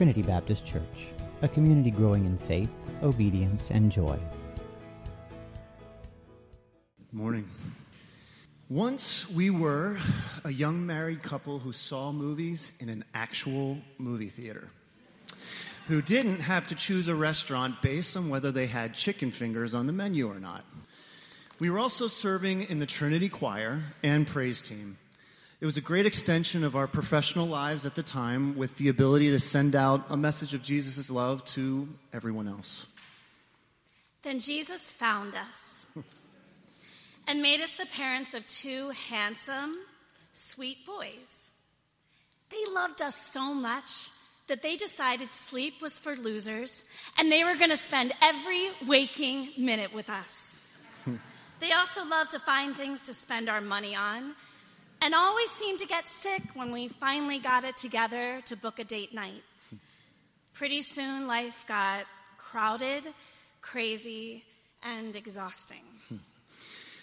Trinity Baptist Church, a community growing in faith, obedience, and joy. Morning. Once we were a young married couple who saw movies in an actual movie theater, who didn't have to choose a restaurant based on whether they had chicken fingers on the menu or not. We were also serving in the Trinity Choir and praise team. It was a great extension of our professional lives at the time with the ability to send out a message of Jesus' love to everyone else. Then Jesus found us and made us the parents of two handsome, sweet boys. They loved us so much that they decided sleep was for losers and they were going to spend every waking minute with us. they also loved to find things to spend our money on and always seemed to get sick when we finally got it together to book a date night. Pretty soon, life got crowded, crazy, and exhausting.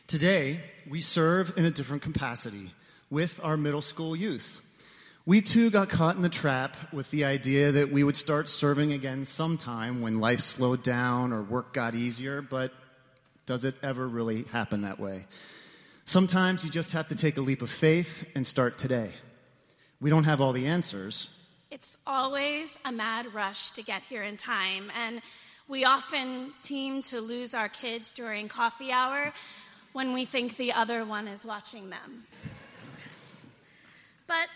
Today, we serve in a different capacity with our middle school youth. We too got caught in the trap with the idea that we would start serving again sometime when life slowed down or work got easier, but does it ever really happen that way? Sometimes you just have to take a leap of faith and start today. We don't have all the answers. It's always a mad rush to get here in time, and we often seem to lose our kids during coffee hour when we think the other one is watching them. But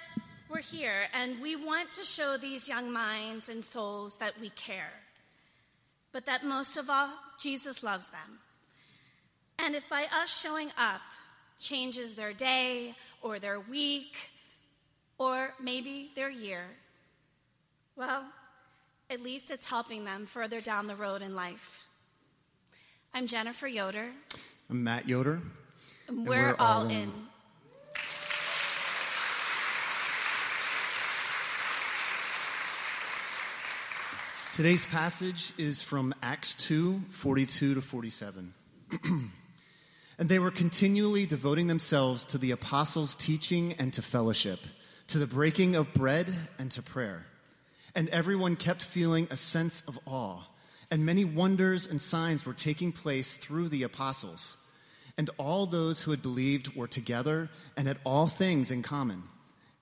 we're here, and we want to show these young minds and souls that we care, but that most of all, Jesus loves them. And if by us showing up changes their day or their week or maybe their year, well, at least it's helping them further down the road in life. I'm Jennifer Yoder. I'm Matt Yoder. And we're, we're all, all in. in. Today's passage is from Acts 2 42 to 47. and they were continually devoting themselves to the apostles' teaching and to fellowship, to the breaking of bread and to prayer. And everyone kept feeling a sense of awe, and many wonders and signs were taking place through the apostles. And all those who had believed were together and had all things in common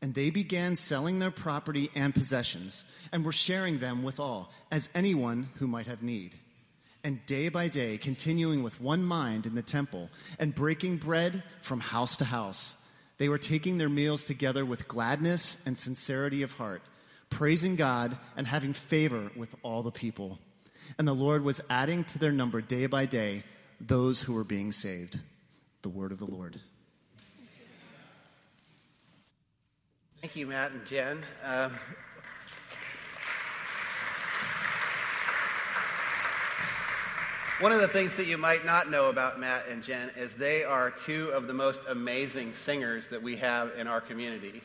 and they began selling their property and possessions and were sharing them with all, as anyone who might have need. And day by day, continuing with one mind in the temple and breaking bread from house to house, they were taking their meals together with gladness and sincerity of heart, praising God and having favor with all the people. And the Lord was adding to their number day by day those who were being saved. The word of the Lord. Thank you, Matt and Jen. Um, one of the things that you might not know about Matt and Jen is they are two of the most amazing singers that we have in our community.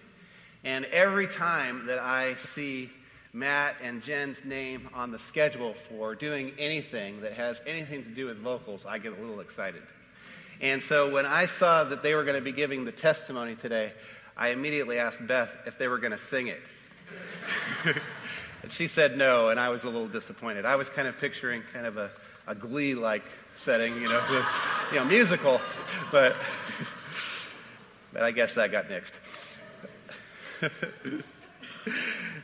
And every time that I see Matt and Jen's name on the schedule for doing anything that has anything to do with vocals, I get a little excited. And so when I saw that they were going to be giving the testimony today, I immediately asked Beth if they were going to sing it. and she said no, and I was a little disappointed. I was kind of picturing kind of a, a glee like setting, you know, you know, musical, but, but I guess that got nixed.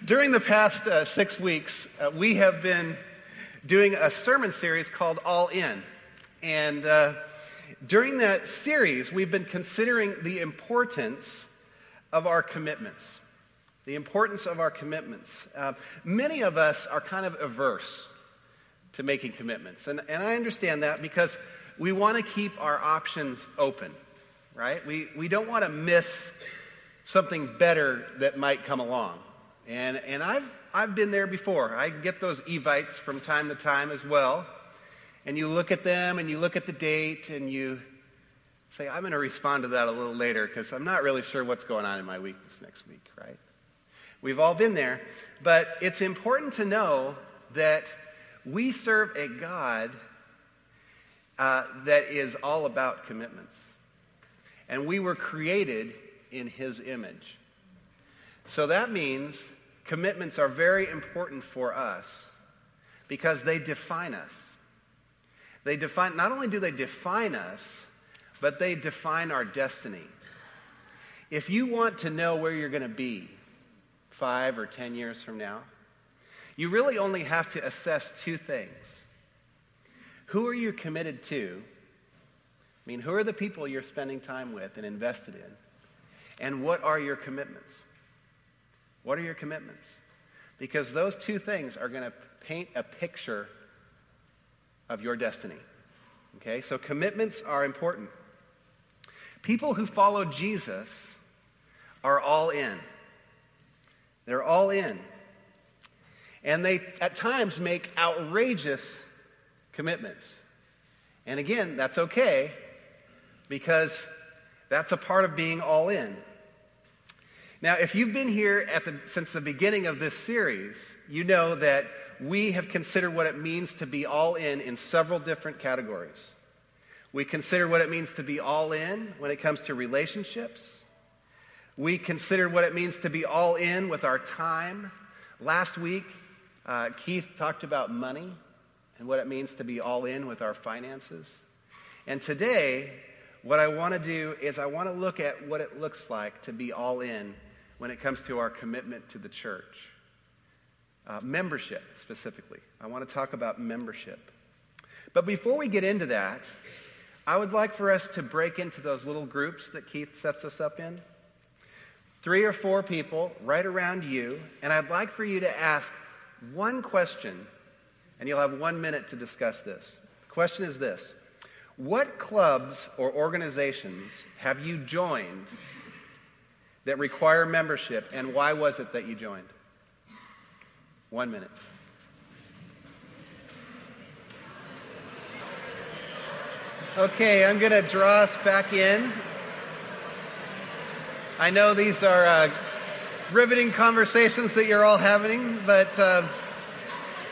During the past uh, six weeks, uh, we have been doing a sermon series called All In. And uh, during that series, we've been considering the importance of our commitments. The importance of our commitments. Uh, many of us are kind of averse to making commitments. And, and I understand that because we want to keep our options open, right? We, we don't want to miss something better that might come along. And, and I've, I've been there before. I get those evites from time to time as well. And you look at them and you look at the date and you say, I'm going to respond to that a little later because I'm not really sure what's going on in my week this next week, right? We've all been there. But it's important to know that we serve a God uh, that is all about commitments. And we were created in his image. So that means commitments are very important for us because they define us. They define, not only do they define us, but they define our destiny. If you want to know where you're going to be five or ten years from now, you really only have to assess two things. Who are you committed to? I mean, who are the people you're spending time with and invested in? And what are your commitments? What are your commitments? Because those two things are going to paint a picture of your destiny. Okay, so commitments are important. People who follow Jesus are all in. They're all in. And they, at times, make outrageous commitments. And again, that's okay because that's a part of being all in. Now, if you've been here the, since the beginning of this series, you know that we have considered what it means to be all in in several different categories. We consider what it means to be all in when it comes to relationships. We consider what it means to be all in with our time. Last week, uh, Keith talked about money and what it means to be all in with our finances. And today, what I want to do is I want to look at what it looks like to be all in when it comes to our commitment to the church. Uh, membership, specifically. I want to talk about membership. But before we get into that, I would like for us to break into those little groups that Keith sets us up in. Three or four people right around you, and I'd like for you to ask one question, and you'll have one minute to discuss this. The question is this What clubs or organizations have you joined that require membership, and why was it that you joined? One minute. Okay, I'm going to draw us back in. I know these are uh, riveting conversations that you're all having, but uh,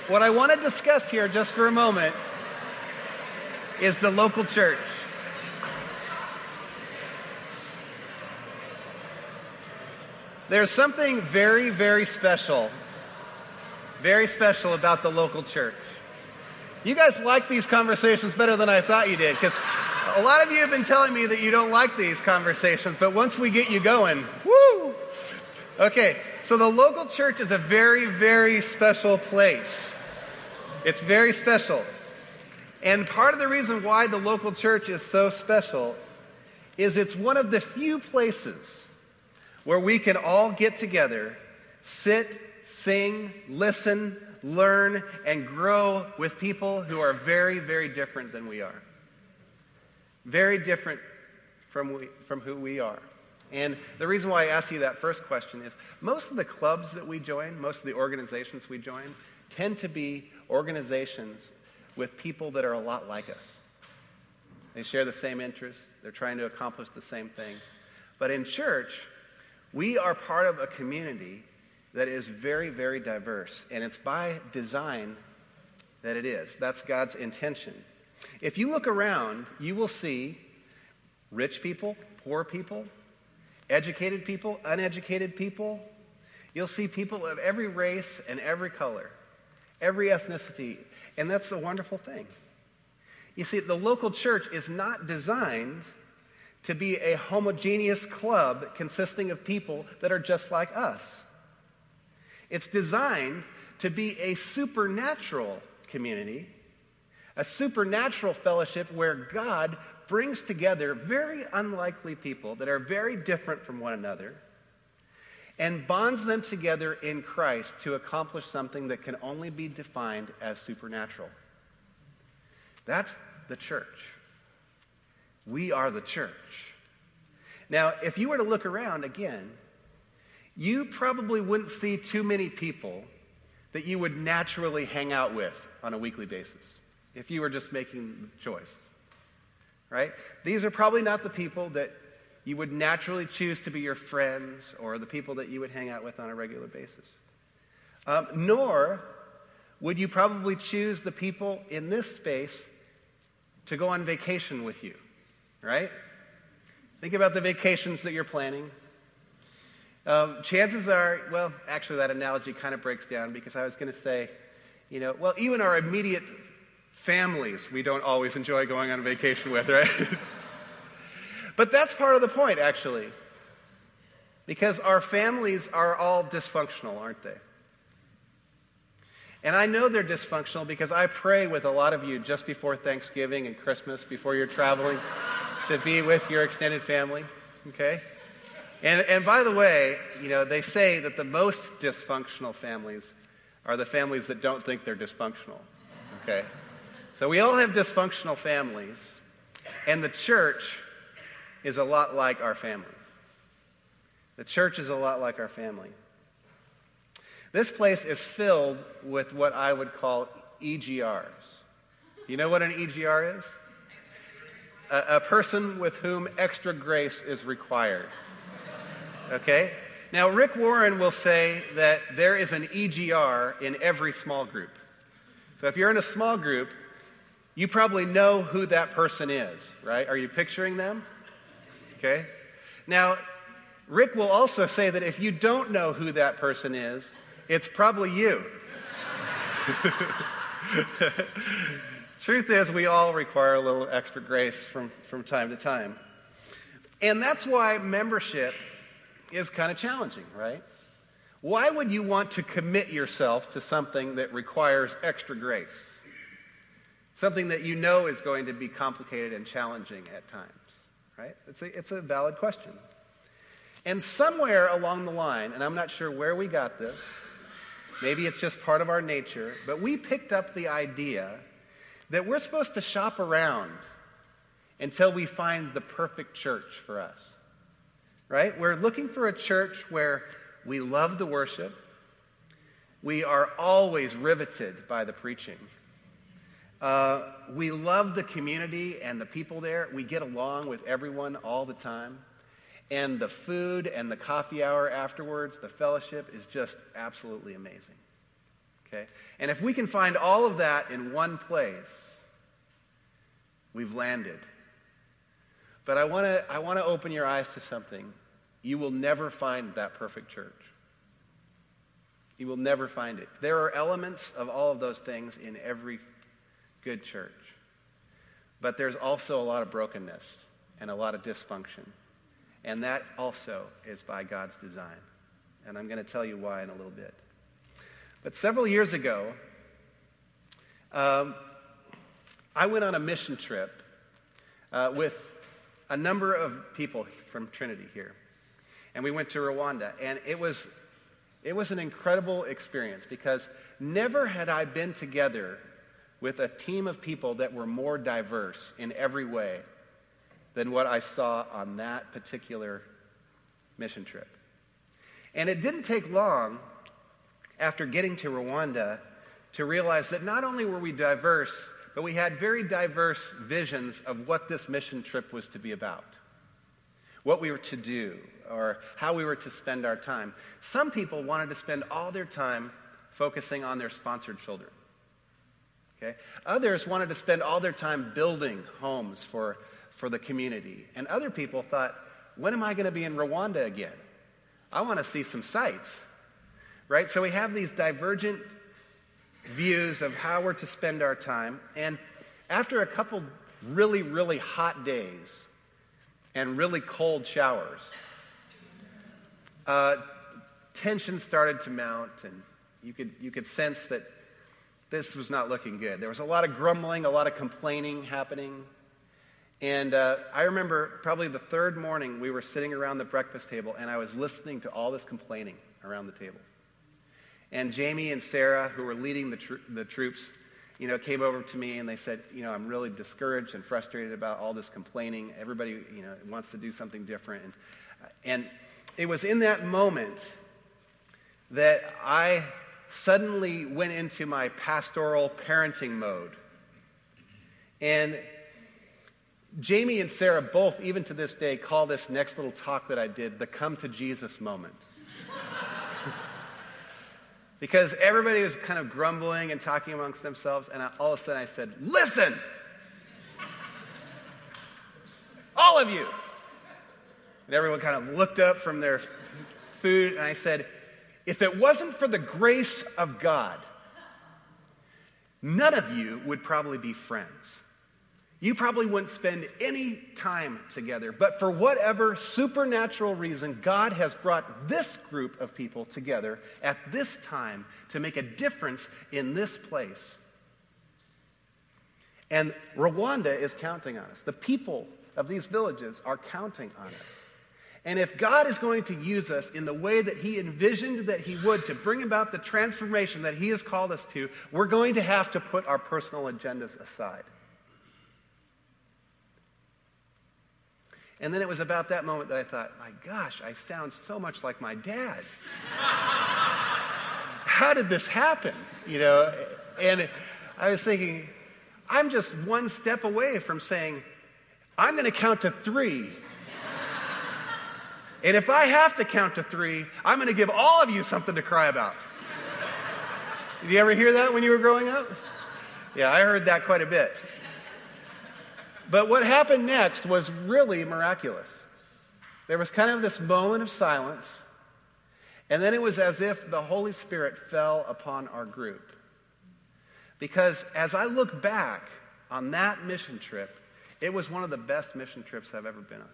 what I want to discuss here just for a moment is the local church. There's something very, very special, very special about the local church. You guys like these conversations better than I thought you did because a lot of you have been telling me that you don't like these conversations, but once we get you going, woo! Okay, so the local church is a very, very special place. It's very special. And part of the reason why the local church is so special is it's one of the few places where we can all get together, sit, sing, listen, learn, and grow with people who are very, very different than we are. Very different from, we, from who we are. And the reason why I ask you that first question is most of the clubs that we join, most of the organizations we join, tend to be organizations with people that are a lot like us. They share the same interests, they're trying to accomplish the same things. But in church, we are part of a community that is very, very diverse. And it's by design that it is. That's God's intention. If you look around, you will see rich people, poor people, educated people, uneducated people. You'll see people of every race and every color, every ethnicity. And that's a wonderful thing. You see, the local church is not designed to be a homogeneous club consisting of people that are just like us. It's designed to be a supernatural community, a supernatural fellowship where God brings together very unlikely people that are very different from one another and bonds them together in Christ to accomplish something that can only be defined as supernatural. That's the church. We are the church. Now, if you were to look around again, you probably wouldn't see too many people that you would naturally hang out with on a weekly basis if you were just making the choice. Right? These are probably not the people that you would naturally choose to be your friends or the people that you would hang out with on a regular basis. Um, nor would you probably choose the people in this space to go on vacation with you, right? Think about the vacations that you're planning. Um, chances are, well, actually, that analogy kind of breaks down because I was going to say, you know, well, even our immediate families we don't always enjoy going on vacation with, right? but that's part of the point, actually. Because our families are all dysfunctional, aren't they? And I know they're dysfunctional because I pray with a lot of you just before Thanksgiving and Christmas, before you're traveling to be with your extended family, okay? And, and by the way, you know, they say that the most dysfunctional families are the families that don't think they're dysfunctional, okay? So we all have dysfunctional families, and the church is a lot like our family. The church is a lot like our family. This place is filled with what I would call EGRs. You know what an EGR is? A, a person with whom extra grace is required. Okay? Now, Rick Warren will say that there is an EGR in every small group. So if you're in a small group, you probably know who that person is, right? Are you picturing them? Okay? Now, Rick will also say that if you don't know who that person is, it's probably you. Truth is, we all require a little extra grace from, from time to time. And that's why membership is kind of challenging, right? Why would you want to commit yourself to something that requires extra grace? Something that you know is going to be complicated and challenging at times, right? It's a, it's a valid question. And somewhere along the line, and I'm not sure where we got this, Maybe it's just part of our nature, but we picked up the idea that we're supposed to shop around until we find the perfect church for us. Right? We're looking for a church where we love the worship, we are always riveted by the preaching. Uh, we love the community and the people there. We get along with everyone all the time. And the food and the coffee hour afterwards, the fellowship is just absolutely amazing. Okay? And if we can find all of that in one place, we've landed. But I want to I want to open your eyes to something. You will never find that perfect church. You will never find it. There are elements of all of those things in every good church. But there's also a lot of brokenness and a lot of dysfunction. And that also is by God's design. And I'm going to tell you why in a little bit. But several years ago, um, I went on a mission trip uh, with a number of people from Trinity here. And we went to Rwanda. And it was, it was an incredible experience because never had I been together with a team of people that were more diverse in every way than what I saw on that particular mission trip. And it didn't take long after getting to Rwanda to realize that not only were we diverse, but we had very diverse visions of what this mission trip was to be about, what we were to do, or how we were to spend our time. Some people wanted to spend all their time focusing on their sponsored children. Okay? Others wanted to spend all their time building homes for for the community. And other people thought, when am I going to be in Rwanda again? I want to see some sights. Right? So we have these divergent views of how we're to spend our time. And after a couple really, really hot days and really cold showers, uh, tension started to mount, and you could, you could sense that this was not looking good. There was a lot of grumbling, a lot of complaining happening. And uh, I remember probably the third morning we were sitting around the breakfast table and I was listening to all this complaining around the table. And Jamie and Sarah, who were leading the, tr- the troops, you know, came over to me and they said, you know, I'm really discouraged and frustrated about all this complaining. Everybody, you know, wants to do something different. And, and it was in that moment that I suddenly went into my pastoral parenting mode. And Jamie and Sarah both, even to this day, call this next little talk that I did the come to Jesus moment. because everybody was kind of grumbling and talking amongst themselves, and I, all of a sudden I said, Listen! All of you! And everyone kind of looked up from their food, and I said, if it wasn't for the grace of God, none of you would probably be friends. You probably wouldn't spend any time together. But for whatever supernatural reason, God has brought this group of people together at this time to make a difference in this place. And Rwanda is counting on us. The people of these villages are counting on us. And if God is going to use us in the way that He envisioned that He would to bring about the transformation that He has called us to, we're going to have to put our personal agendas aside. And then it was about that moment that I thought, my gosh, I sound so much like my dad. How did this happen? You know, and I was thinking, I'm just one step away from saying, I'm going to count to three. And if I have to count to three, I'm going to give all of you something to cry about. Did you ever hear that when you were growing up? Yeah, I heard that quite a bit. But what happened next was really miraculous. There was kind of this moment of silence, and then it was as if the Holy Spirit fell upon our group. Because as I look back on that mission trip, it was one of the best mission trips I've ever been on.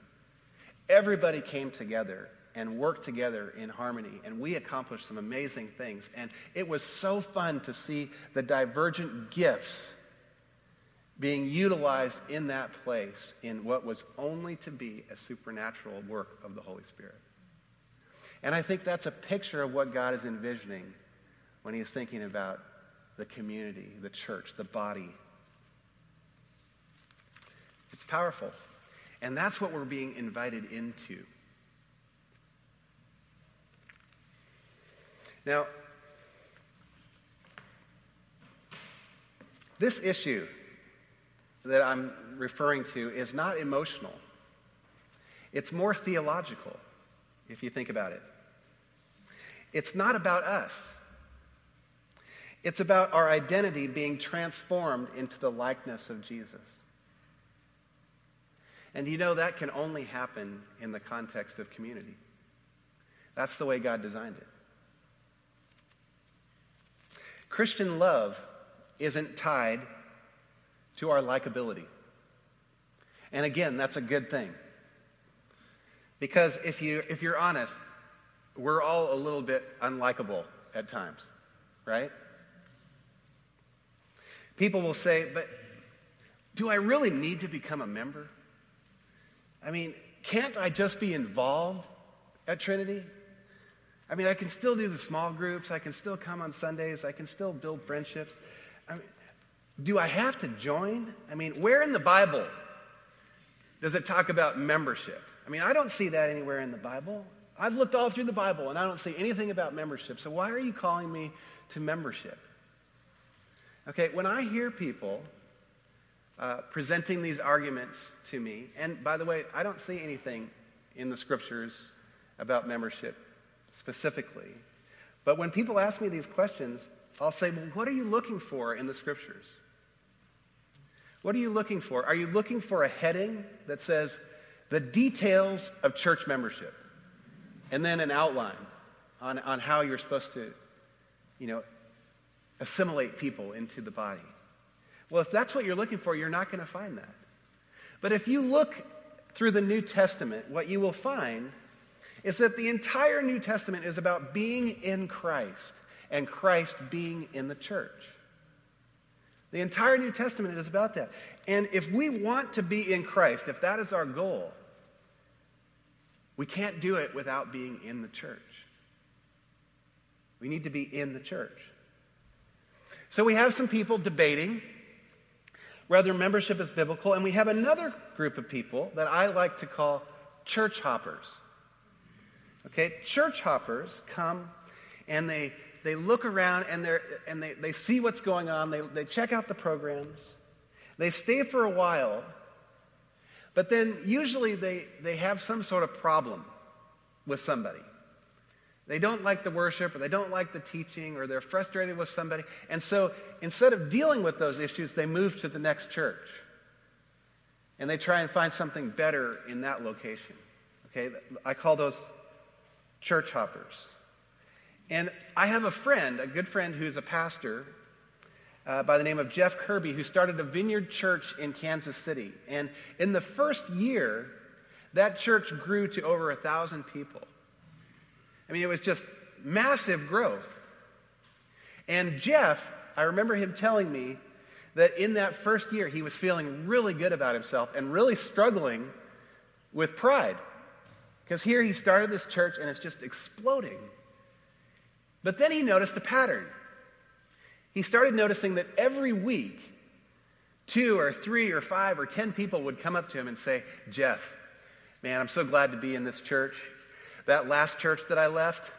Everybody came together and worked together in harmony, and we accomplished some amazing things. And it was so fun to see the divergent gifts being utilized in that place in what was only to be a supernatural work of the Holy Spirit. And I think that's a picture of what God is envisioning when He's thinking about the community, the church, the body. It's powerful. And that's what we're being invited into. Now, this issue that I'm referring to is not emotional, it's more theological, if you think about it. It's not about us. It's about our identity being transformed into the likeness of Jesus. And you know that can only happen in the context of community. That's the way God designed it. Christian love isn't tied to our likability. And again, that's a good thing. Because if, you, if you're honest, we're all a little bit unlikable at times, right? People will say, but do I really need to become a member? I mean, can't I just be involved at Trinity? I mean, I can still do the small groups, I can still come on Sundays, I can still build friendships. I mean, do I have to join? I mean, where in the Bible does it talk about membership? I mean, I don't see that anywhere in the Bible. I've looked all through the Bible and I don't see anything about membership. So why are you calling me to membership? Okay, when I hear people uh, presenting these arguments to me, and by the way, I don't see anything in the scriptures about membership specifically, but when people ask me these questions, I'll say, well, what are you looking for in the scriptures? What are you looking for? Are you looking for a heading that says the details of church membership? And then an outline on, on how you're supposed to, you know, assimilate people into the body. Well, if that's what you're looking for, you're not going to find that. But if you look through the New Testament, what you will find is that the entire New Testament is about being in Christ and Christ being in the church. The entire New Testament is about that. And if we want to be in Christ, if that is our goal, we can't do it without being in the church. We need to be in the church. So we have some people debating whether membership is biblical, and we have another group of people that I like to call church hoppers. Okay, church hoppers come and they they look around and, they're, and they, they see what's going on. They, they check out the programs. They stay for a while. But then usually they, they have some sort of problem with somebody. They don't like the worship or they don't like the teaching or they're frustrated with somebody. And so instead of dealing with those issues, they move to the next church. And they try and find something better in that location. Okay? I call those church hoppers. And I have a friend, a good friend who's a pastor uh, by the name of Jeff Kirby, who started a vineyard church in Kansas City. And in the first year, that church grew to over a thousand people. I mean, it was just massive growth. And Jeff, I remember him telling me that in that first year, he was feeling really good about himself and really struggling with pride. Because here he started this church and it's just exploding. But then he noticed a pattern. He started noticing that every week, two or three or five or ten people would come up to him and say, Jeff, man, I'm so glad to be in this church. That last church that I left,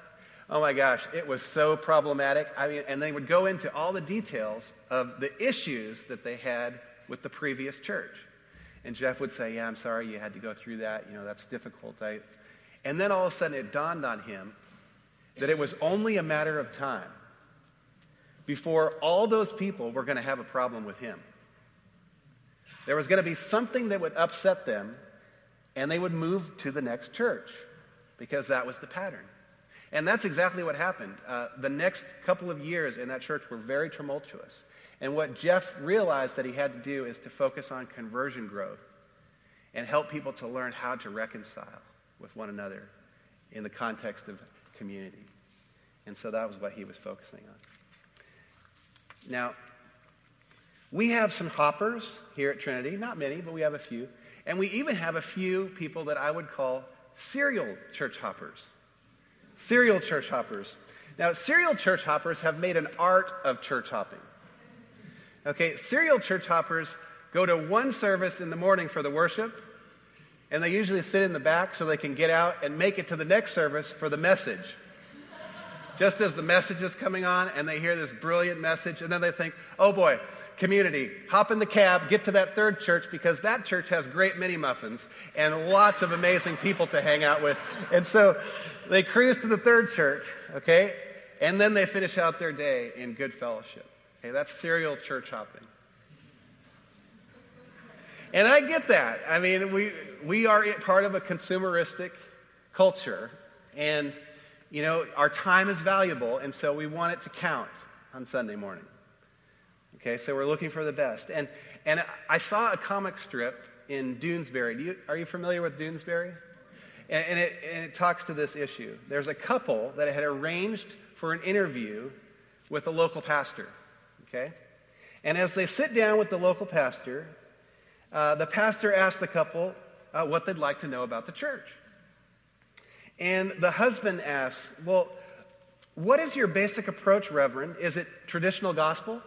oh my gosh, it was so problematic. I mean, and they would go into all the details of the issues that they had with the previous church. And Jeff would say, Yeah, I'm sorry you had to go through that. You know, that's difficult. I... And then all of a sudden it dawned on him that it was only a matter of time before all those people were going to have a problem with him. There was going to be something that would upset them, and they would move to the next church because that was the pattern. And that's exactly what happened. Uh, the next couple of years in that church were very tumultuous. And what Jeff realized that he had to do is to focus on conversion growth and help people to learn how to reconcile with one another in the context of community. And so that was what he was focusing on. Now, we have some hoppers here at Trinity, not many, but we have a few. And we even have a few people that I would call serial church hoppers. Serial church hoppers. Now, serial church hoppers have made an art of church hopping. Okay, serial church hoppers go to one service in the morning for the worship, and they usually sit in the back so they can get out and make it to the next service for the message. Just as the message is coming on, and they hear this brilliant message, and then they think, oh boy, community, hop in the cab, get to that third church because that church has great mini muffins and lots of amazing people to hang out with. And so they cruise to the third church, okay? And then they finish out their day in good fellowship. Okay, that's serial church hopping. And I get that. I mean, we, we are part of a consumeristic culture, and, you know, our time is valuable, and so we want it to count on Sunday morning. Okay, so we're looking for the best. And, and I saw a comic strip in Doonesbury. Do you, are you familiar with Doonesbury? And, and, it, and it talks to this issue. There's a couple that had arranged for an interview with a local pastor. Okay? And as they sit down with the local pastor, uh, the pastor asks the couple uh, what they'd like to know about the church. And the husband asks, Well, what is your basic approach, Reverend? Is it traditional gospel?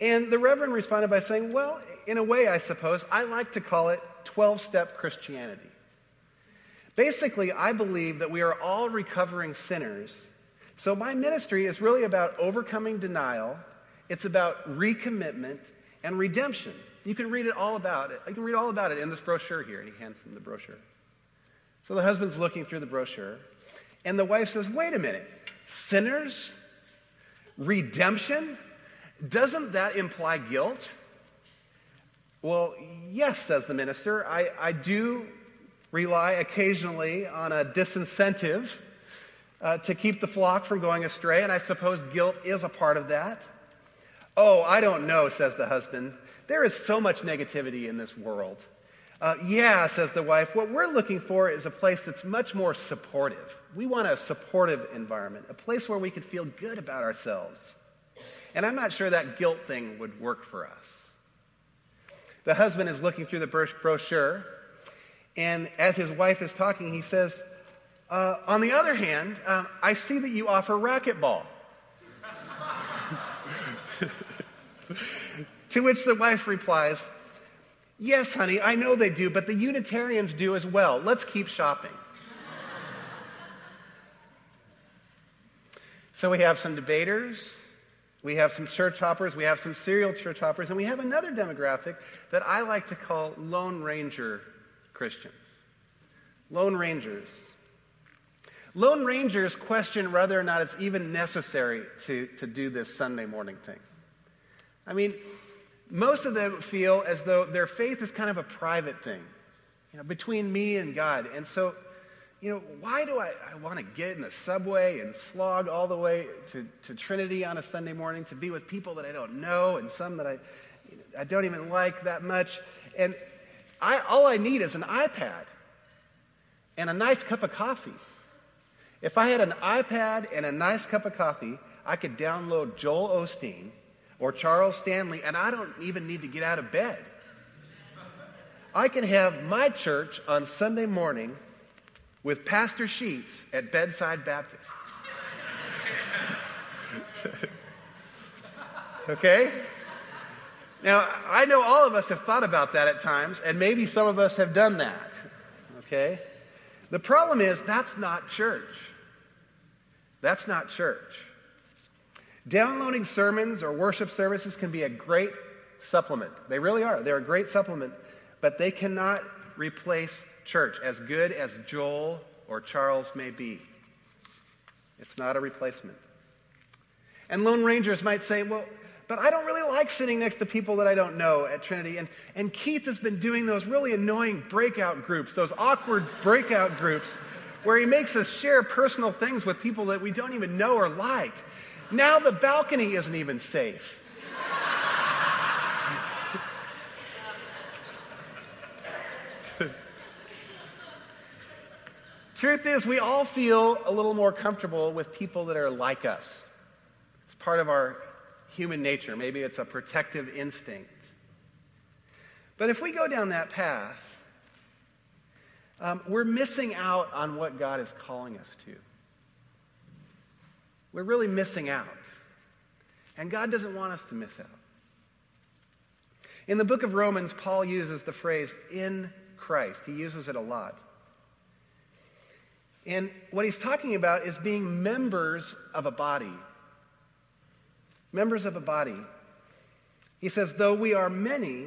And the Reverend responded by saying, Well, in a way, I suppose, I like to call it 12 step Christianity. Basically, I believe that we are all recovering sinners. So my ministry is really about overcoming denial, it's about recommitment and redemption. You can read it all about it. You can read all about it in this brochure here. And he hands him the brochure. So the husband's looking through the brochure, and the wife says, Wait a minute, sinners? Redemption? Doesn't that imply guilt? Well, yes, says the minister. I, I do rely occasionally on a disincentive uh, to keep the flock from going astray, and I suppose guilt is a part of that. Oh, I don't know, says the husband. There is so much negativity in this world. Uh, yeah, says the wife, what we're looking for is a place that's much more supportive. We want a supportive environment, a place where we can feel good about ourselves. And I'm not sure that guilt thing would work for us. The husband is looking through the brochure, and as his wife is talking, he says, uh, On the other hand, uh, I see that you offer racquetball. to which the wife replies, Yes, honey, I know they do, but the Unitarians do as well. Let's keep shopping. so we have some debaters, we have some church hoppers, we have some serial church hoppers, and we have another demographic that I like to call Lone Ranger Christians. Lone Rangers. Lone Rangers question whether or not it's even necessary to, to do this Sunday morning thing. I mean, most of them feel as though their faith is kind of a private thing, you know, between me and God. And so you know, why do I, I want to get in the subway and slog all the way to, to Trinity on a Sunday morning to be with people that I don't know and some that I, I don't even like that much? And I, all I need is an iPad and a nice cup of coffee. If I had an iPad and a nice cup of coffee, I could download Joel Osteen or Charles Stanley, and I don't even need to get out of bed. I can have my church on Sunday morning with Pastor Sheets at Bedside Baptist. okay? Now, I know all of us have thought about that at times, and maybe some of us have done that. Okay? The problem is, that's not church. That's not church. Downloading sermons or worship services can be a great supplement. They really are. They're a great supplement, but they cannot replace church, as good as Joel or Charles may be. It's not a replacement. And Lone Rangers might say, well, but I don't really like sitting next to people that I don't know at Trinity. And, and Keith has been doing those really annoying breakout groups, those awkward breakout groups, where he makes us share personal things with people that we don't even know or like. Now the balcony isn't even safe. Truth is, we all feel a little more comfortable with people that are like us. It's part of our human nature. Maybe it's a protective instinct. But if we go down that path, um, we're missing out on what God is calling us to. We're really missing out. And God doesn't want us to miss out. In the book of Romans, Paul uses the phrase in Christ. He uses it a lot. And what he's talking about is being members of a body. Members of a body. He says, though we are many,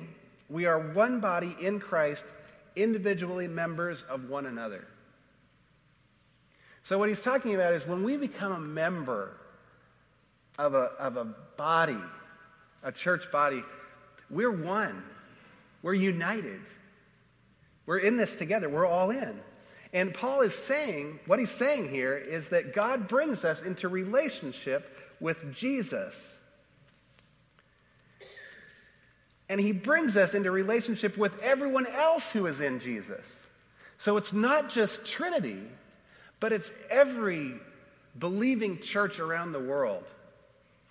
we are one body in Christ, individually members of one another. So, what he's talking about is when we become a member of a, of a body, a church body, we're one. We're united. We're in this together. We're all in. And Paul is saying, what he's saying here is that God brings us into relationship with Jesus. And he brings us into relationship with everyone else who is in Jesus. So it's not just Trinity, but it's every believing church around the world.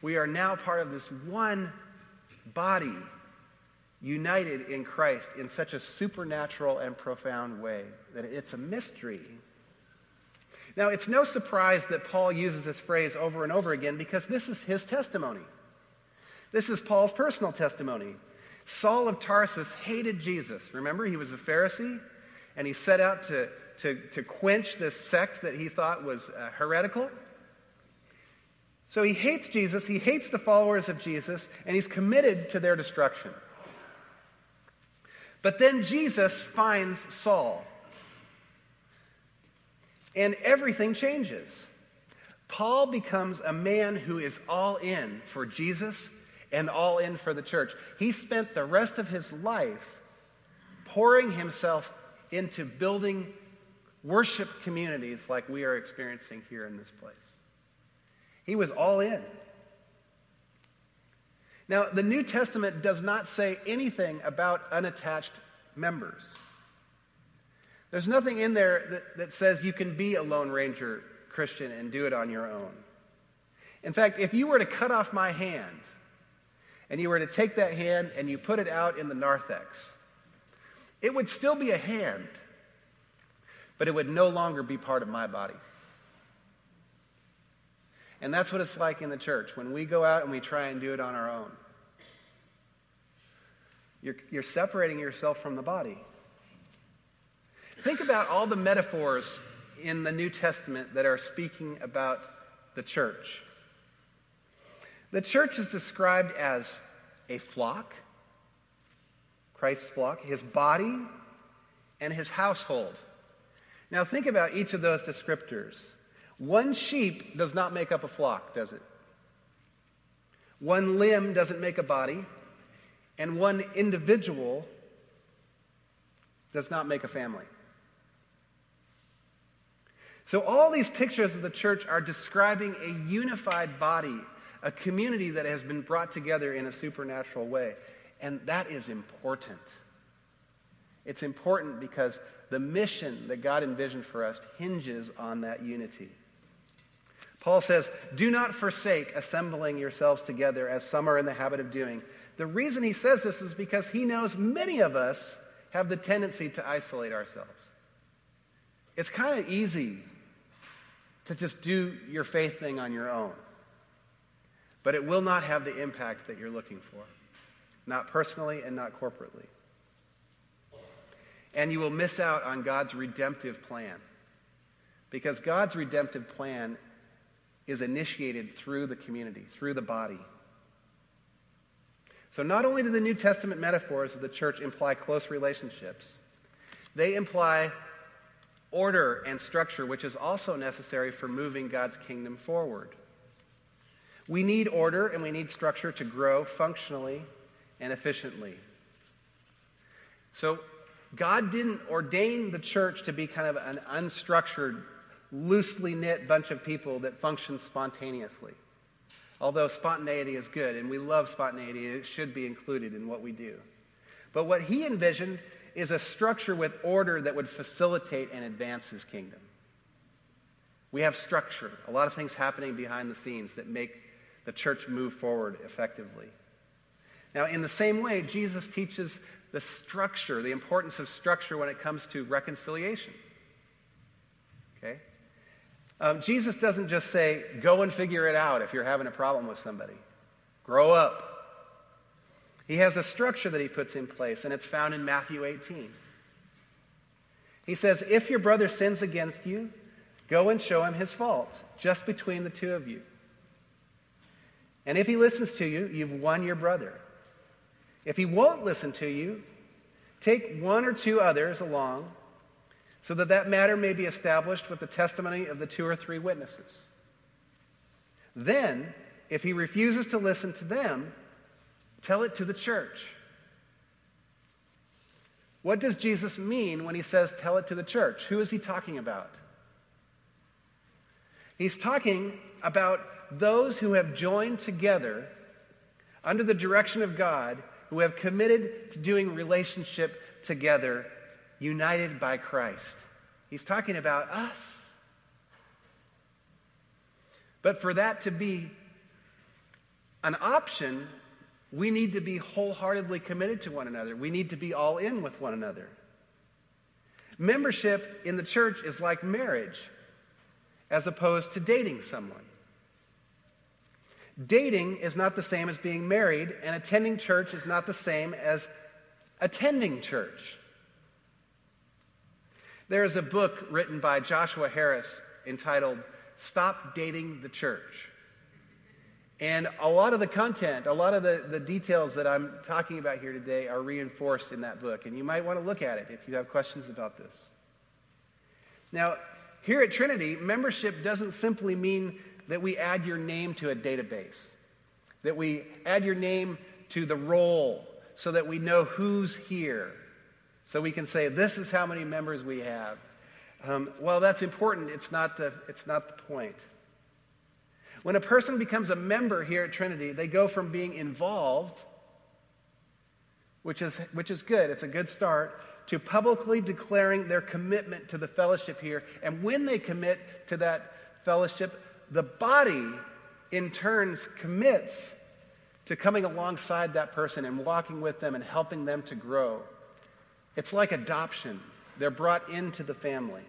We are now part of this one body united in Christ in such a supernatural and profound way that it's a mystery. Now, it's no surprise that Paul uses this phrase over and over again because this is his testimony. This is Paul's personal testimony. Saul of Tarsus hated Jesus. Remember, he was a Pharisee and he set out to, to, to quench this sect that he thought was uh, heretical. So he hates Jesus, he hates the followers of Jesus, and he's committed to their destruction. But then Jesus finds Saul. And everything changes. Paul becomes a man who is all in for Jesus and all in for the church. He spent the rest of his life pouring himself into building worship communities like we are experiencing here in this place. He was all in. Now, the New Testament does not say anything about unattached members. There's nothing in there that, that says you can be a Lone Ranger Christian and do it on your own. In fact, if you were to cut off my hand and you were to take that hand and you put it out in the narthex, it would still be a hand, but it would no longer be part of my body. And that's what it's like in the church when we go out and we try and do it on our own. You're, you're separating yourself from the body. Think about all the metaphors in the New Testament that are speaking about the church. The church is described as a flock, Christ's flock, his body, and his household. Now, think about each of those descriptors. One sheep does not make up a flock, does it? One limb doesn't make a body, and one individual does not make a family. So, all these pictures of the church are describing a unified body, a community that has been brought together in a supernatural way. And that is important. It's important because the mission that God envisioned for us hinges on that unity. Paul says, Do not forsake assembling yourselves together as some are in the habit of doing. The reason he says this is because he knows many of us have the tendency to isolate ourselves. It's kind of easy to just do your faith thing on your own. But it will not have the impact that you're looking for, not personally and not corporately. And you will miss out on God's redemptive plan. Because God's redemptive plan is initiated through the community, through the body. So, not only do the New Testament metaphors of the church imply close relationships, they imply order and structure, which is also necessary for moving God's kingdom forward. We need order and we need structure to grow functionally and efficiently. So, God didn't ordain the church to be kind of an unstructured, loosely knit bunch of people that function spontaneously. Although spontaneity is good and we love spontaneity, it should be included in what we do. But what he envisioned is a structure with order that would facilitate and advance his kingdom. We have structure, a lot of things happening behind the scenes that make the church move forward effectively. Now, in the same way, Jesus teaches the structure, the importance of structure when it comes to reconciliation. Okay? Um, Jesus doesn't just say, go and figure it out if you're having a problem with somebody. Grow up. He has a structure that he puts in place, and it's found in Matthew 18. He says, If your brother sins against you, go and show him his fault, just between the two of you. And if he listens to you, you've won your brother. If he won't listen to you, take one or two others along so that that matter may be established with the testimony of the two or three witnesses. Then, if he refuses to listen to them, Tell it to the church. What does Jesus mean when he says, tell it to the church? Who is he talking about? He's talking about those who have joined together under the direction of God, who have committed to doing relationship together, united by Christ. He's talking about us. But for that to be an option, we need to be wholeheartedly committed to one another. We need to be all in with one another. Membership in the church is like marriage as opposed to dating someone. Dating is not the same as being married, and attending church is not the same as attending church. There is a book written by Joshua Harris entitled Stop Dating the Church. And a lot of the content, a lot of the, the details that I'm talking about here today are reinforced in that book. And you might want to look at it if you have questions about this. Now, here at Trinity, membership doesn't simply mean that we add your name to a database, that we add your name to the roll so that we know who's here, so we can say, this is how many members we have. Um, well, that's important. It's not the, it's not the point. When a person becomes a member here at Trinity, they go from being involved, which is, which is good, it's a good start, to publicly declaring their commitment to the fellowship here. And when they commit to that fellowship, the body in turn commits to coming alongside that person and walking with them and helping them to grow. It's like adoption. They're brought into the family.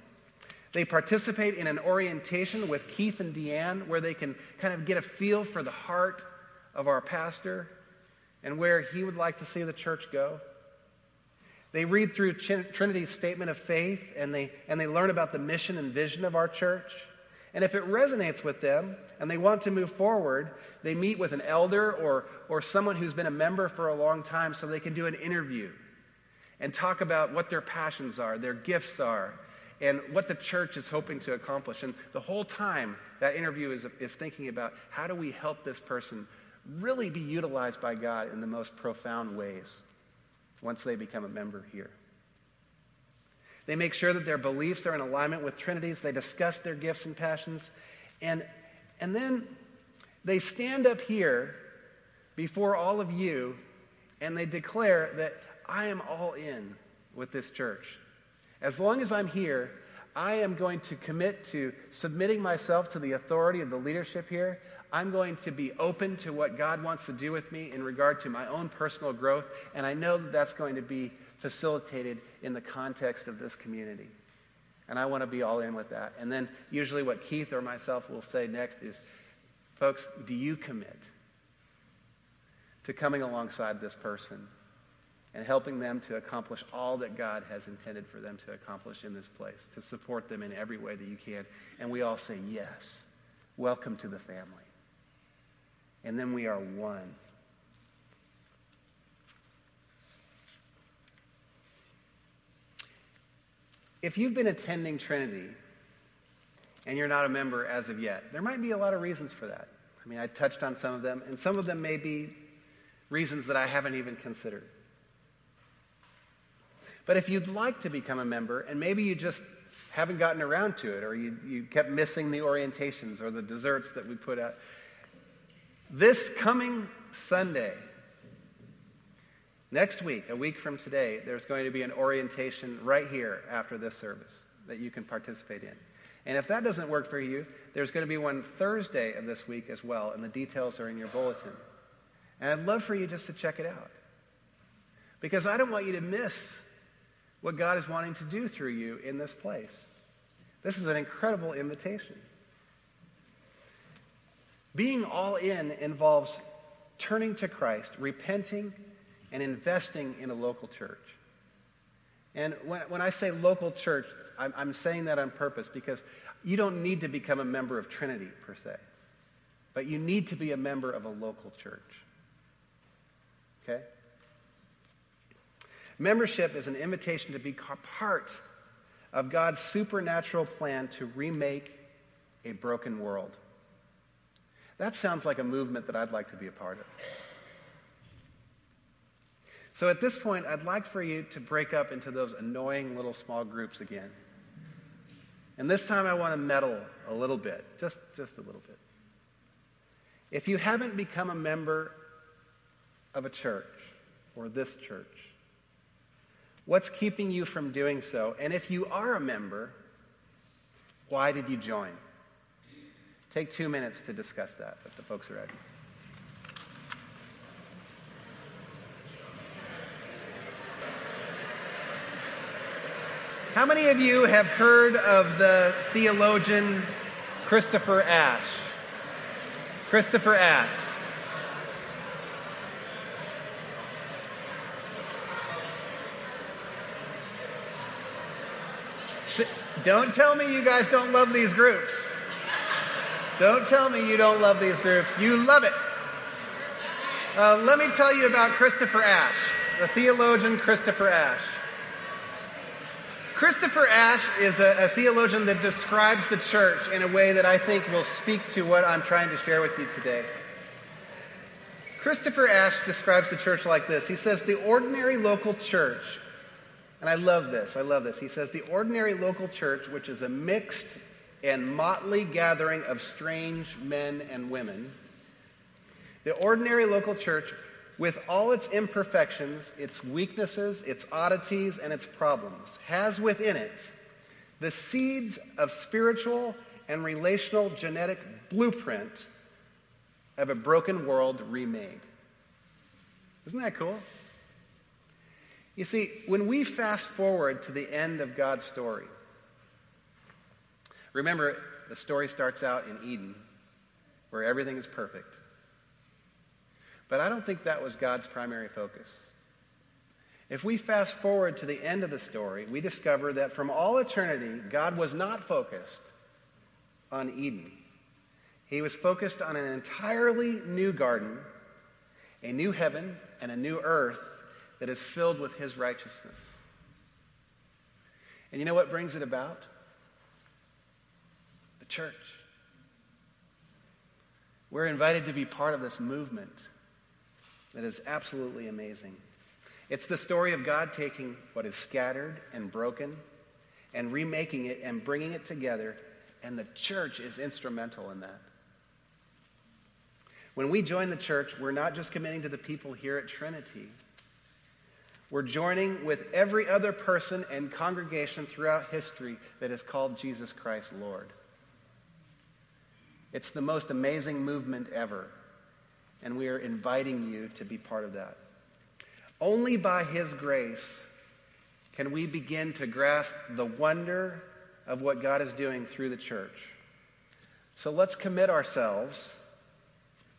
They participate in an orientation with Keith and Deanne where they can kind of get a feel for the heart of our pastor and where he would like to see the church go. They read through Trinity's statement of faith and they, and they learn about the mission and vision of our church. And if it resonates with them and they want to move forward, they meet with an elder or, or someone who's been a member for a long time so they can do an interview and talk about what their passions are, their gifts are, and what the church is hoping to accomplish. And the whole time, that interview is, is thinking about how do we help this person really be utilized by God in the most profound ways once they become a member here. They make sure that their beliefs are in alignment with Trinity's. They discuss their gifts and passions. And, and then they stand up here before all of you and they declare that I am all in with this church. As long as I'm here, I am going to commit to submitting myself to the authority of the leadership here. I'm going to be open to what God wants to do with me in regard to my own personal growth, and I know that that's going to be facilitated in the context of this community. And I want to be all in with that. And then usually what Keith or myself will say next is, folks, do you commit to coming alongside this person and helping them to accomplish all that God has intended for them to accomplish in this place, to support them in every way that you can. And we all say, Yes, welcome to the family. And then we are one. If you've been attending Trinity and you're not a member as of yet, there might be a lot of reasons for that. I mean, I touched on some of them, and some of them may be reasons that I haven't even considered. But if you'd like to become a member, and maybe you just haven't gotten around to it, or you, you kept missing the orientations or the desserts that we put out, this coming Sunday, next week, a week from today, there's going to be an orientation right here after this service that you can participate in. And if that doesn't work for you, there's going to be one Thursday of this week as well, and the details are in your bulletin. And I'd love for you just to check it out. Because I don't want you to miss what God is wanting to do through you in this place. This is an incredible invitation. Being all in involves turning to Christ, repenting, and investing in a local church. And when, when I say local church, I'm, I'm saying that on purpose because you don't need to become a member of Trinity per se, but you need to be a member of a local church. Okay? Membership is an invitation to be part of God's supernatural plan to remake a broken world. That sounds like a movement that I'd like to be a part of. So at this point, I'd like for you to break up into those annoying little small groups again. And this time I want to meddle a little bit, just, just a little bit. If you haven't become a member of a church or this church, What's keeping you from doing so? And if you are a member, why did you join? Take two minutes to discuss that if the folks are ready. How many of you have heard of the theologian Christopher Ash? Christopher Ash. Don't tell me you guys don't love these groups. Don't tell me you don't love these groups. You love it. Uh, let me tell you about Christopher Ash, the theologian Christopher Ash. Christopher Ash is a, a, theologian that describes the church in a way that I think will speak to what I'm trying to share with you today. Christopher Ash describes the church like this He says, The ordinary local church and I love this. I love this. He says, The ordinary local church, which is a mixed and motley gathering of strange men and women, the ordinary local church, with all its imperfections, its weaknesses, its oddities, and its problems, has within it the seeds of spiritual and relational genetic blueprint of a broken world remade. Isn't that cool? You see, when we fast forward to the end of God's story, remember, the story starts out in Eden, where everything is perfect. But I don't think that was God's primary focus. If we fast forward to the end of the story, we discover that from all eternity, God was not focused on Eden. He was focused on an entirely new garden, a new heaven, and a new earth that is filled with his righteousness. And you know what brings it about? The church. We're invited to be part of this movement that is absolutely amazing. It's the story of God taking what is scattered and broken and remaking it and bringing it together, and the church is instrumental in that. When we join the church, we're not just committing to the people here at Trinity. We're joining with every other person and congregation throughout history that has called Jesus Christ Lord. It's the most amazing movement ever, and we are inviting you to be part of that. Only by His grace can we begin to grasp the wonder of what God is doing through the church. So let's commit ourselves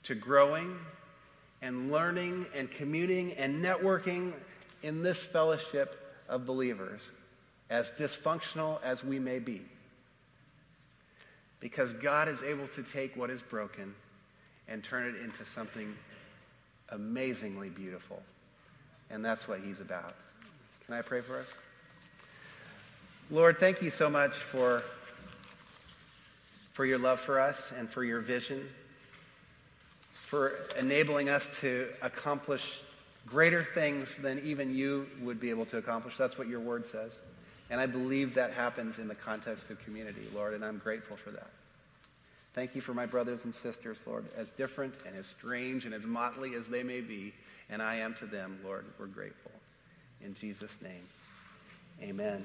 to growing and learning and communing and networking in this fellowship of believers, as dysfunctional as we may be. Because God is able to take what is broken and turn it into something amazingly beautiful. And that's what He's about. Can I pray for us? Lord, thank you so much for, for your love for us and for your vision, for enabling us to accomplish greater things than even you would be able to accomplish. That's what your word says. And I believe that happens in the context of community, Lord, and I'm grateful for that. Thank you for my brothers and sisters, Lord, as different and as strange and as motley as they may be, and I am to them, Lord, we're grateful. In Jesus' name, amen.